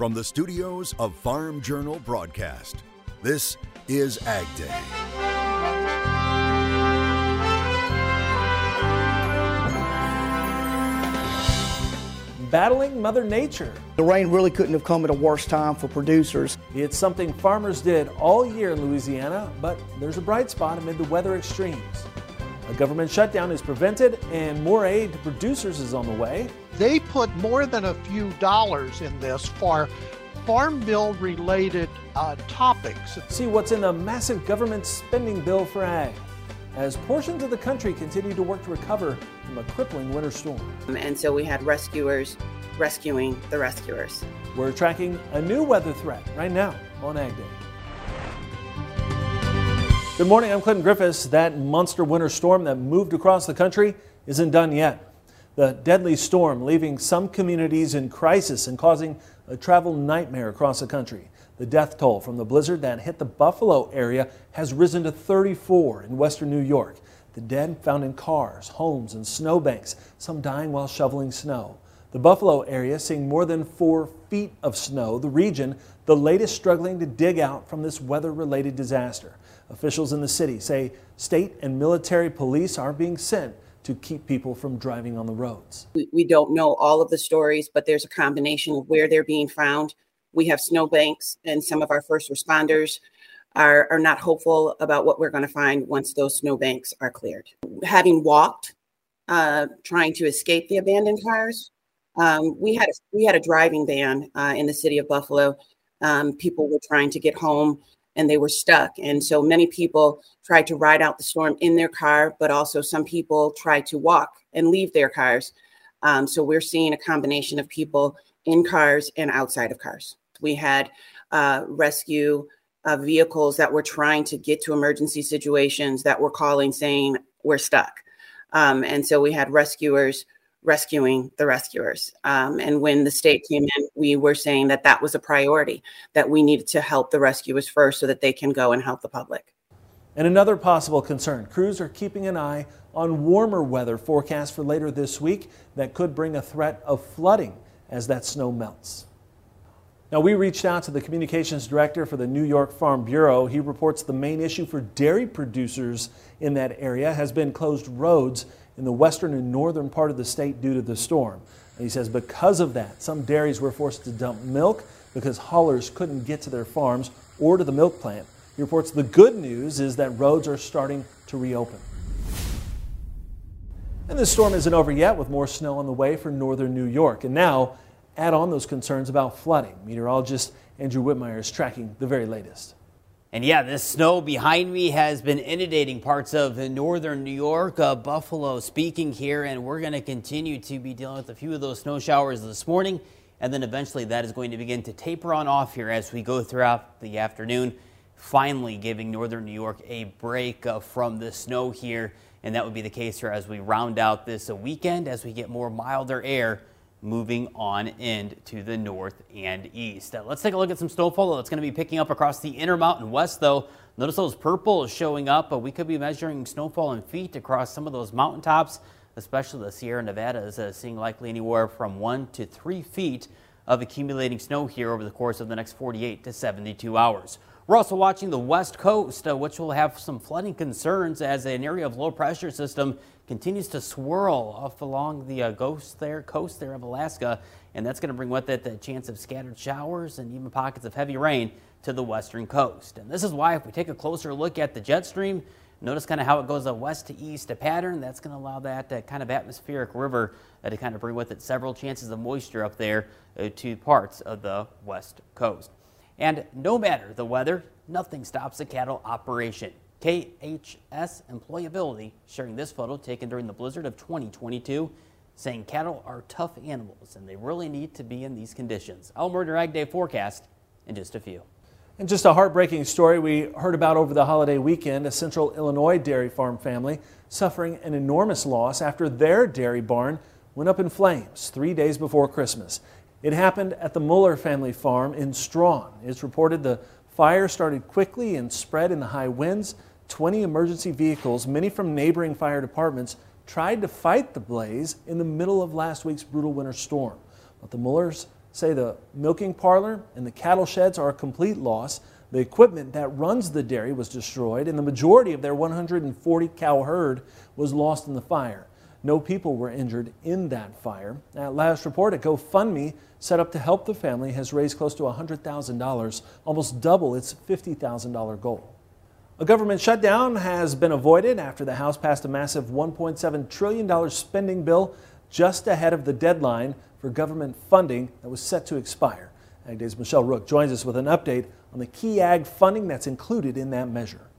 From the studios of Farm Journal Broadcast, this is Ag Day. battling Mother Nature. The rain really couldn't have come at a worse time for producers. It's something farmers did all year in Louisiana, but there's a bright spot amid the weather extremes. A government shutdown is prevented, and more aid to producers is on the way. They put more than a few dollars in this for farm bill related uh, topics. See what's in the massive government spending bill for ag as portions of the country continue to work to recover from a crippling winter storm. And so we had rescuers rescuing the rescuers. We're tracking a new weather threat right now on Ag Day. Good morning, I'm Clinton Griffiths. That monster winter storm that moved across the country isn't done yet. The deadly storm leaving some communities in crisis and causing a travel nightmare across the country. The death toll from the blizzard that hit the Buffalo area has risen to 34 in western New York. The dead found in cars, homes, and snowbanks, some dying while shoveling snow. The Buffalo area seeing more than four feet of snow, the region the latest struggling to dig out from this weather related disaster. Officials in the city say state and military police are being sent to keep people from driving on the roads. We, don't know all of the stories, but there's a combination of where they're being found we have snowbanks, and some of our first responders are, are not hopeful about what we're going to find once those snowbanks are cleared. Having walked, uh, trying to escape the abandoned cars, um, we had a, we had a driving ban uh, in the city of Buffalo. Um, people were trying to get home and they were stuck, and so many people tried to ride out the storm in their car, but also some people tried to walk and leave their cars. Um, so we're seeing a combination of people in cars and outside of cars. We had uh, rescue uh, vehicles that were trying to get to emergency situations that were calling saying, We're stuck. Um, and so we had rescuers rescuing the rescuers. Um, and when the state came in, we were saying that that was a priority, that we needed to help the rescuers first so that they can go and help the public. And another possible concern crews are keeping an eye on warmer weather forecasts for later this week that could bring a threat of flooding as that snow melts. Now, we reached out to the communications director for the New York Farm Bureau. He reports the main issue for dairy producers in that area has been closed roads in the western and northern part of the state due to the storm. And he says because of that, some dairies were forced to dump milk because haulers couldn't get to their farms or to the milk plant. He reports the good news is that roads are starting to reopen. And the storm isn't over yet with more snow on the way for northern New York. And now, add on those concerns about flooding. Meteorologist Andrew Whitmire is tracking the very latest. And yeah, this snow behind me has been inundating parts of northern New York, uh, Buffalo speaking here, and we're going to continue to be dealing with a few of those snow showers this morning. And then eventually that is going to begin to taper on off here as we go throughout the afternoon, finally giving northern New York a break uh, from the snow here. And that would be the case here as we round out this weekend as we get more milder air moving on end into the north and east. Uh, let's take a look at some snowfall that's going to be picking up across the Intermountain West, though. Notice those purples showing up, but we could be measuring snowfall in feet across some of those mountaintops, especially the Sierra Nevadas, uh, seeing likely anywhere from one to three feet of accumulating snow here over the course of the next 48 to 72 hours. We're also watching the west coast, uh, which will have some flooding concerns as an area of low pressure system continues to swirl off along the uh, coast there, coast there of Alaska, and that's going to bring with it the chance of scattered showers and even pockets of heavy rain to the western coast. And this is why if we take a closer look at the jet stream, notice kind of how it goes a west to east pattern. That's going to allow that uh, kind of atmospheric river uh, to kind of bring with it several chances of moisture up there uh, to parts of the west coast. And no matter the weather, nothing stops a cattle operation. KHS Employability sharing this photo taken during the blizzard of 2022, saying cattle are tough animals and they really need to be in these conditions. I'll murder Ag Day forecast in just a few. And just a heartbreaking story we heard about over the holiday weekend a central Illinois dairy farm family suffering an enormous loss after their dairy barn went up in flames three days before Christmas. It happened at the Muller family farm in Strawn. It's reported the fire started quickly and spread in the high winds. 20 emergency vehicles, many from neighboring fire departments, tried to fight the blaze in the middle of last week's brutal winter storm. But the Mullers say the milking parlor and the cattle sheds are a complete loss. The equipment that runs the dairy was destroyed, and the majority of their 140 cow herd was lost in the fire. No people were injured in that fire. At last report, a GoFundMe set up to help the family has raised close to $100,000, almost double its $50,000 goal. A government shutdown has been avoided after the House passed a massive $1.7 trillion spending bill just ahead of the deadline for government funding that was set to expire. Ag Day's Michelle Rook joins us with an update on the key ag funding that's included in that measure.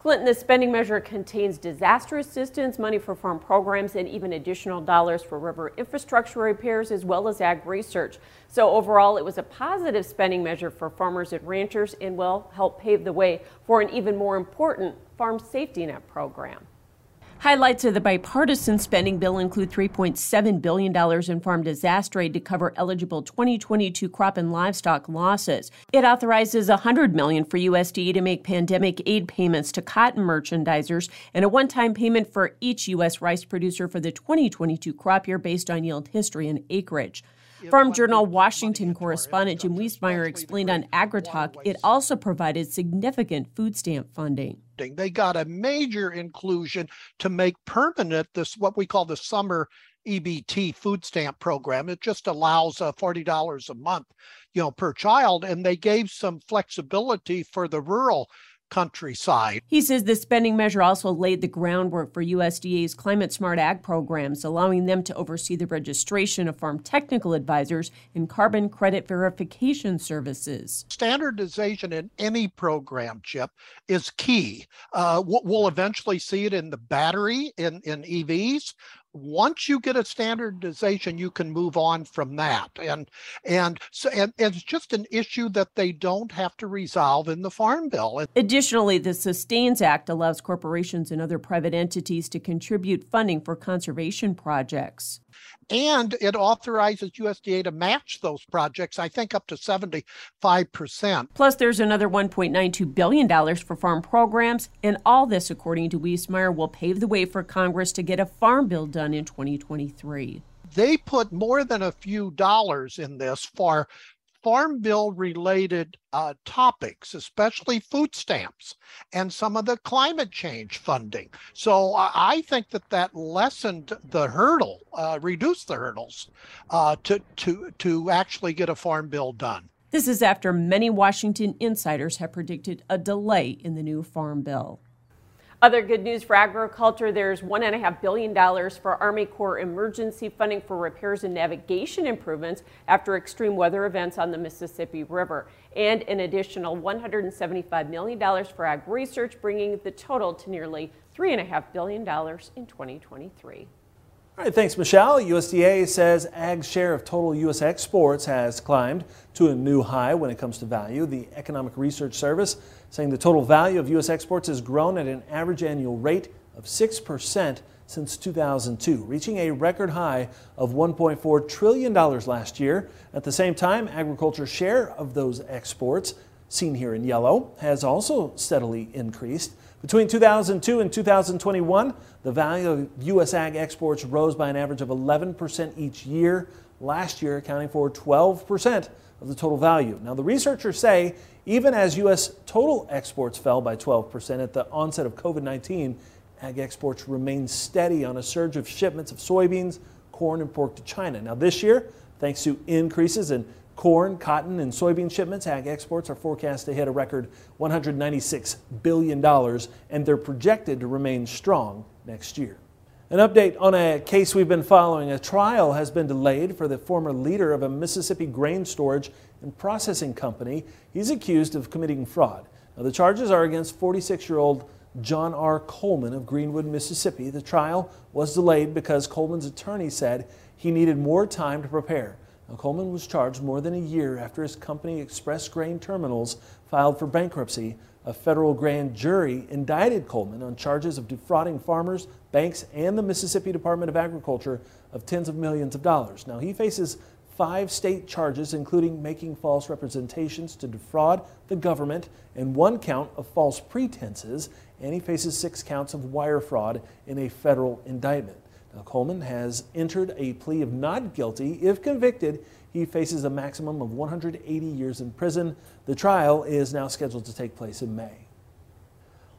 Clinton, the spending measure contains disaster assistance, money for farm programs, and even additional dollars for river infrastructure repairs as well as ag research. So overall, it was a positive spending measure for farmers and ranchers and will help pave the way for an even more important farm safety net program. Highlights of the bipartisan spending bill include $3.7 billion in farm disaster aid to cover eligible 2022 crop and livestock losses. It authorizes 100 million for USDA to make pandemic aid payments to cotton merchandisers and a one-time payment for each U.S. rice producer for the 2022 crop year based on yield history and acreage. Farm Journal Washington correspondent Jim Wiesemeyer explained on AgriTalk it also provided significant food stamp funding. They got a major inclusion to make permanent this what we call the summer EBT food stamp program. It just allows uh, $40 a month, you know, per child and they gave some flexibility for the rural countryside. He says the spending measure also laid the groundwork for USDA's climate smart ag programs, allowing them to oversee the registration of farm technical advisors and carbon credit verification services. Standardization in any program, Chip, is key. Uh, we'll eventually see it in the battery in, in EVs once you get a standardization you can move on from that. And and so and, and, it's just an issue that they don't have to resolve in the farm bill. Additionally the sustains act allows corporations and other private entities to contribute funding for conservation projects and it authorizes USDA to match those projects, I think up to 75%. Plus, there's another $1.92 billion for farm programs, and all this, according to Wiesemeyer, will pave the way for Congress to get a farm bill done in 2023 they put more than a few dollars in this for Farm Bill related uh, topics, especially food stamps and some of the climate change funding. So I think that that lessened the hurdle, uh, reduced the hurdles uh, to, to, to actually get a Farm Bill done. This is after many Washington insiders have predicted a delay in the new Farm Bill. Other good news for agriculture there's $1.5 billion for Army Corps emergency funding for repairs and navigation improvements after extreme weather events on the Mississippi River, and an additional $175 million for ag research, bringing the total to nearly $3.5 billion in 2023. All right, thanks, Michelle. USDA says ag's share of total U.S. exports has climbed to a new high when it comes to value. The Economic Research Service saying the total value of U.S. exports has grown at an average annual rate of 6% since 2002, reaching a record high of $1.4 trillion last year. At the same time, agriculture's share of those exports, seen here in yellow, has also steadily increased. Between 2002 and 2021, the value of U.S. ag exports rose by an average of 11% each year, last year accounting for 12% of the total value. Now, the researchers say even as U.S. total exports fell by 12% at the onset of COVID 19, ag exports remained steady on a surge of shipments of soybeans, corn, and pork to China. Now, this year, thanks to increases in Corn, cotton, and soybean shipments, ag exports are forecast to hit a record $196 billion, and they're projected to remain strong next year. An update on a case we've been following. A trial has been delayed for the former leader of a Mississippi grain storage and processing company. He's accused of committing fraud. Now, the charges are against 46 year old John R. Coleman of Greenwood, Mississippi. The trial was delayed because Coleman's attorney said he needed more time to prepare. Coleman was charged more than a year after his company Express Grain Terminals filed for bankruptcy. A federal grand jury indicted Coleman on charges of defrauding farmers, banks, and the Mississippi Department of Agriculture of tens of millions of dollars. Now, he faces five state charges, including making false representations to defraud the government and one count of false pretenses, and he faces six counts of wire fraud in a federal indictment. Now, Coleman has entered a plea of not guilty. If convicted, He faces a maximum of 180 years in prison. The trial is now scheduled to take place in May.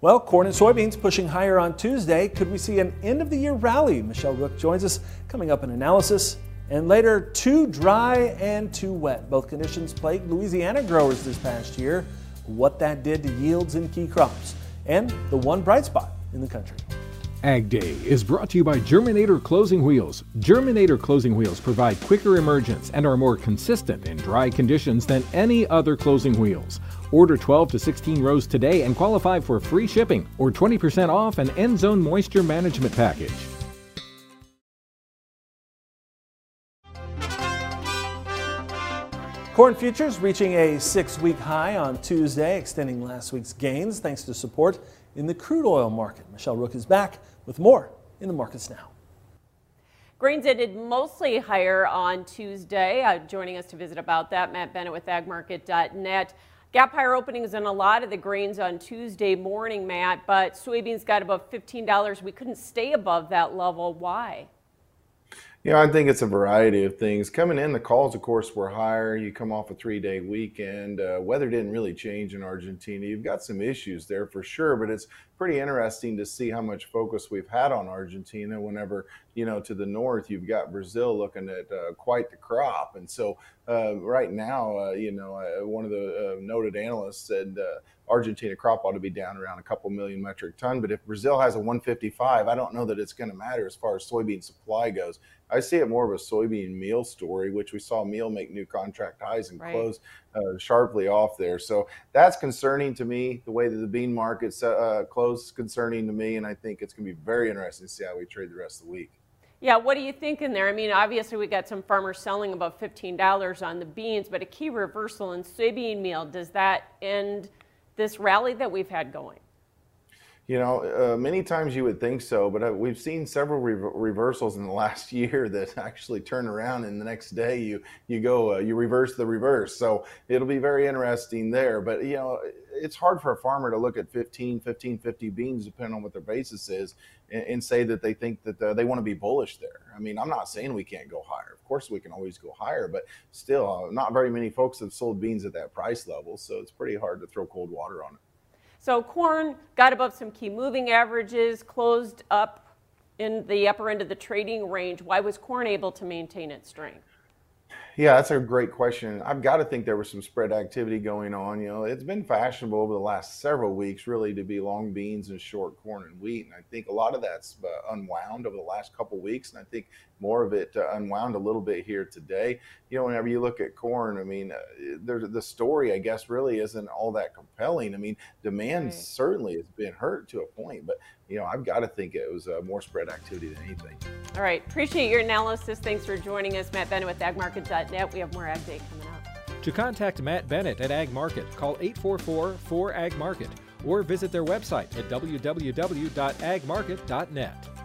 Well, corn and soybeans pushing higher on Tuesday. Could we see an end of the year rally? Michelle Rook joins us coming up in analysis. And later, too dry and too wet. Both conditions plagued Louisiana growers this past year. What that did to yields in key crops. And the one bright spot in the country. Ag Day is brought to you by Germinator Closing Wheels. Germinator Closing Wheels provide quicker emergence and are more consistent in dry conditions than any other closing wheels. Order 12 to 16 rows today and qualify for free shipping or 20% off an end zone moisture management package. Corn futures reaching a six week high on Tuesday, extending last week's gains thanks to support in the crude oil market. Michelle Rook is back with more in the markets now. Grains ended mostly higher on Tuesday. Uh, joining us to visit about that, Matt Bennett with agmarket.net. Gap higher openings in a lot of the grains on Tuesday morning, Matt, but soybeans got above $15. We couldn't stay above that level. Why? You know, I think it's a variety of things. Coming in, the calls, of course, were higher. You come off a three day weekend. Uh, weather didn't really change in Argentina. You've got some issues there for sure, but it's pretty interesting to see how much focus we've had on Argentina whenever, you know, to the north, you've got Brazil looking at uh, quite the crop. And so uh, right now, uh, you know, uh, one of the uh, noted analysts said Argentina crop ought to be down around a couple million metric ton. But if Brazil has a 155, I don't know that it's going to matter as far as soybean supply goes. I see it more of a soybean meal story, which we saw meal make new contract highs and right. close uh, sharply off there. So that's concerning to me. The way that the bean market's uh, closed concerning to me, and I think it's going to be very interesting to see how we trade the rest of the week. Yeah, what do you think in there? I mean, obviously we got some farmers selling above $15 on the beans, but a key reversal in soybean meal. Does that end this rally that we've had going? You know, uh, many times you would think so, but uh, we've seen several re- reversals in the last year that actually turn around, and the next day you you go uh, you reverse the reverse. So it'll be very interesting there. But you know, it's hard for a farmer to look at 15, 15, 50 beans, depending on what their basis is, and, and say that they think that uh, they want to be bullish there. I mean, I'm not saying we can't go higher. Of course, we can always go higher, but still, uh, not very many folks have sold beans at that price level, so it's pretty hard to throw cold water on it. So corn got above some key moving averages, closed up in the upper end of the trading range. Why was corn able to maintain its strength? Yeah, that's a great question. I've got to think there was some spread activity going on. You know, it's been fashionable over the last several weeks, really, to be long beans and short corn and wheat. And I think a lot of that's uh, unwound over the last couple weeks. And I think more of it uh, unwound a little bit here today. You know, whenever you look at corn, I mean, uh, the story, I guess, really isn't all that compelling. I mean, demand right. certainly has been hurt to a point, but you know, I've got to think it was uh, more spread activity than anything. All right. Appreciate your analysis. Thanks for joining us. Matt Bennett with agmarket.net. We have more Ag Day coming up. To contact Matt Bennett at Ag Market, call 844 4 Ag Market or visit their website at www.agmarket.net.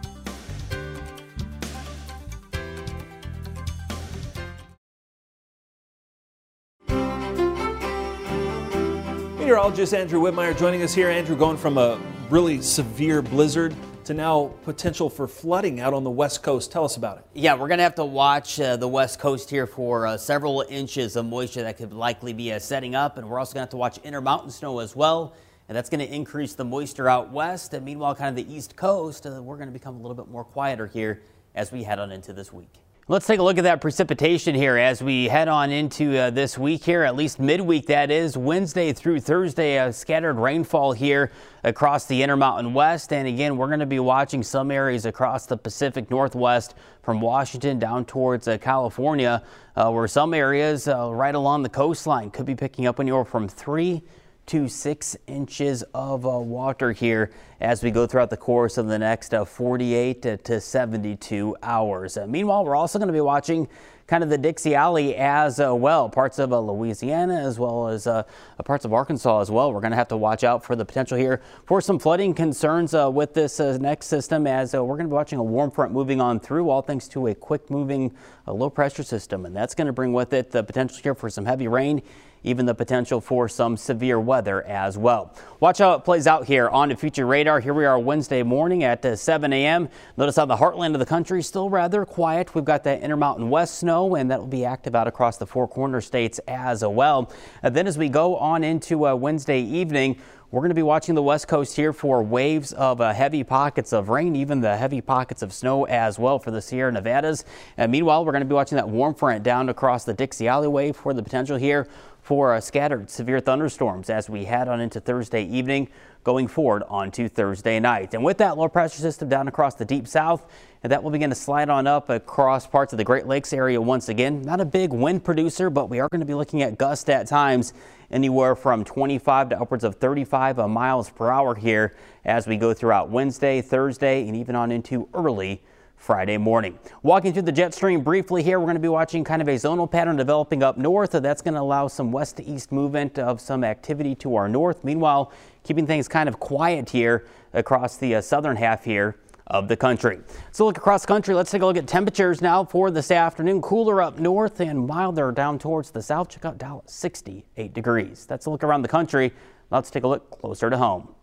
Meteorologist Andrew Whitmire joining us here. Andrew, going from a really severe blizzard to now potential for flooding out on the west coast. Tell us about it. Yeah, we're going to have to watch uh, the west coast here for uh, several inches of moisture that could likely be uh, setting up, and we're also going to have to watch intermountain snow as well. And that's going to increase the moisture out west. And meanwhile, kind of the east coast, uh, we're going to become a little bit more quieter here as we head on into this week. Let's take a look at that precipitation here as we head on into uh, this week here, at least midweek that is, Wednesday through Thursday, a scattered rainfall here across the Intermountain West. And again, we're going to be watching some areas across the Pacific Northwest from Washington down towards uh, California, uh, where some areas uh, right along the coastline could be picking up anywhere from three to six inches of uh, water here as we go throughout the course of the next uh, 48 to, to 72 hours. Uh, meanwhile, we're also going to be watching kind of the Dixie Alley as uh, well, parts of uh, Louisiana as well as uh, parts of Arkansas as well. We're going to have to watch out for the potential here for some flooding concerns with this next system as we're going to be watching a warm front moving on through, all thanks to a quick moving low pressure system. And that's going to bring with it the potential here for some heavy rain even the potential for some severe weather as well. Watch how it plays out here on the future radar. Here we are Wednesday morning at uh, 7 a.m. Notice how the heartland of the country is still rather quiet. We've got that Intermountain West snow, and that will be active out across the four corner states as well. And then as we go on into uh, Wednesday evening, we're going to be watching the west coast here for waves of uh, heavy pockets of rain, even the heavy pockets of snow as well for the Sierra Nevadas. And meanwhile, we're going to be watching that warm front down across the Dixie Alleyway for the potential here for uh, scattered severe thunderstorms as we head on into Thursday evening going forward onto Thursday night. And with that low pressure system down across the deep south, and that will begin to slide on up across parts of the Great Lakes area once again. Not a big wind producer, but we are going to be looking at gusts at times anywhere from 25 to upwards of 35 uh, miles per hour here as we go throughout Wednesday, Thursday, and even on into early Friday morning. Walking through the jet stream briefly here, we're going to be watching kind of a zonal pattern developing up north. That's going to allow some west to east movement of some activity to our north. Meanwhile, keeping things kind of quiet here across the uh, southern half here of the country. So look across country. Let's take a look at temperatures now for this afternoon. Cooler up north and milder down towards the south. Check out Dallas, 68 degrees. That's a look around the country. Let's take a look closer to home.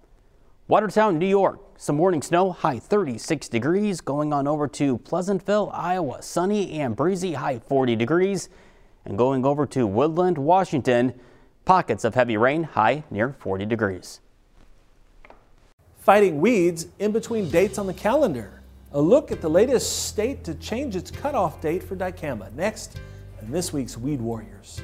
Watertown, New York, some morning snow, high 36 degrees. Going on over to Pleasantville, Iowa, sunny and breezy, high 40 degrees. And going over to Woodland, Washington, pockets of heavy rain, high near 40 degrees. Fighting weeds in between dates on the calendar. A look at the latest state to change its cutoff date for dicamba. Next, in this week's Weed Warriors.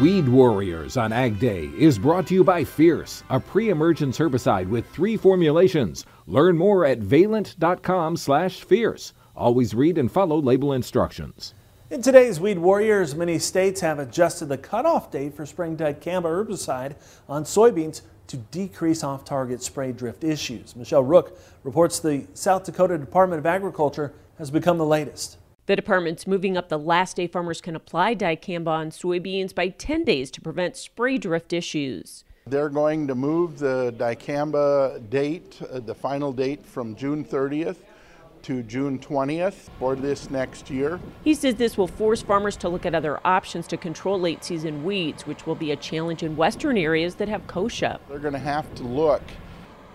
Weed Warriors on Ag Day is brought to you by Fierce, a pre-emergence herbicide with three formulations. Learn more at valent.com slash fierce. Always read and follow label instructions. In today's Weed Warriors, many states have adjusted the cutoff date for spraying dicamba herbicide on soybeans to decrease off-target spray drift issues. Michelle Rook reports the South Dakota Department of Agriculture has become the latest. The department's moving up the last day farmers can apply dicamba on soybeans by 10 days to prevent spray drift issues. They're going to move the dicamba date, uh, the final date from June 30th to June 20th for this next year. He says this will force farmers to look at other options to control late season weeds, which will be a challenge in western areas that have kochia. They're going to have to look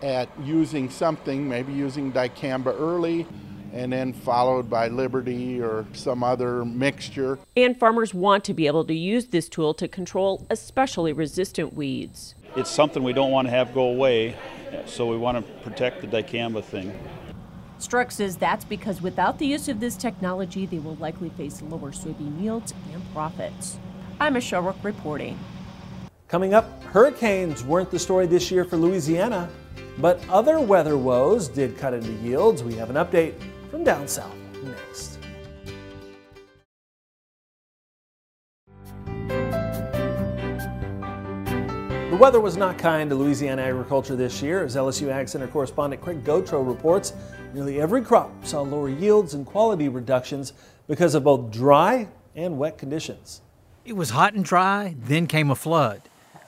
at using something, maybe using dicamba early and then followed by Liberty or some other mixture. And farmers want to be able to use this tool to control especially resistant weeds. It's something we don't want to have go away, so we want to protect the dicamba thing. Struck says that's because without the use of this technology, they will likely face lower soybean yields and profits. I'm Michelle Rook reporting. Coming up, hurricanes weren't the story this year for Louisiana, but other weather woes did cut into yields. We have an update from down south next. The weather was not kind to Louisiana agriculture this year. As LSU Ag Center correspondent Craig Gautreaux reports, nearly every crop saw lower yields and quality reductions because of both dry and wet conditions. It was hot and dry, then came a flood.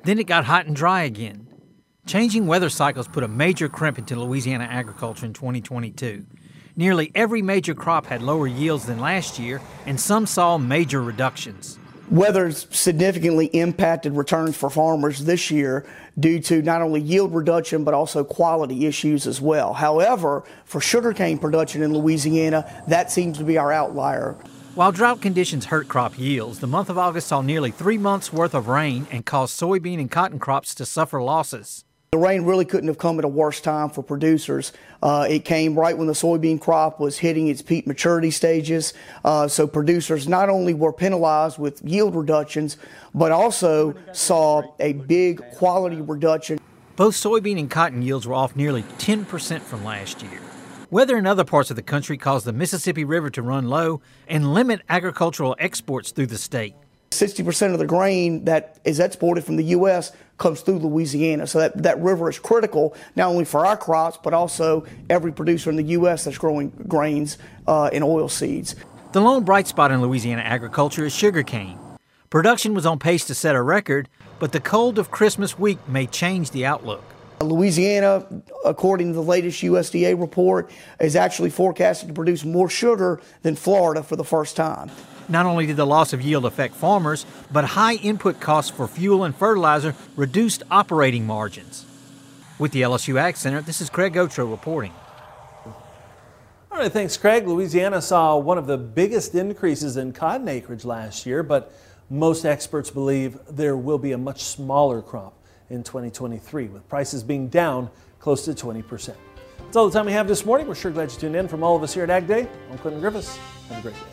Then it got hot and dry again. Changing weather cycles put a major crimp into Louisiana agriculture in 2022. Nearly every major crop had lower yields than last year, and some saw major reductions. Weather significantly impacted returns for farmers this year due to not only yield reduction but also quality issues as well. However, for sugarcane production in Louisiana, that seems to be our outlier. While drought conditions hurt crop yields, the month of August saw nearly three months' worth of rain and caused soybean and cotton crops to suffer losses. The rain really couldn't have come at a worse time for producers. Uh, it came right when the soybean crop was hitting its peak maturity stages. Uh, so producers not only were penalized with yield reductions, but also saw a big quality reduction. Both soybean and cotton yields were off nearly 10% from last year. Weather in other parts of the country caused the Mississippi River to run low and limit agricultural exports through the state. 60% of the grain that is exported from the U.S. comes through Louisiana. So that, that river is critical not only for our crops, but also every producer in the U.S. that's growing grains uh, and oil seeds. The lone bright spot in Louisiana agriculture is sugarcane. Production was on pace to set a record, but the cold of Christmas week may change the outlook. Louisiana, according to the latest USDA report, is actually forecasted to produce more sugar than Florida for the first time. Not only did the loss of yield affect farmers, but high input costs for fuel and fertilizer reduced operating margins. With the LSU Ag Center, this is Craig Gautreaux reporting. All right, thanks, Craig. Louisiana saw one of the biggest increases in cotton acreage last year, but most experts believe there will be a much smaller crop in 2023, with prices being down close to 20%. That's all the time we have this morning. We're sure glad you tuned in. From all of us here at Ag Day, I'm Clinton Griffiths. Have a great day.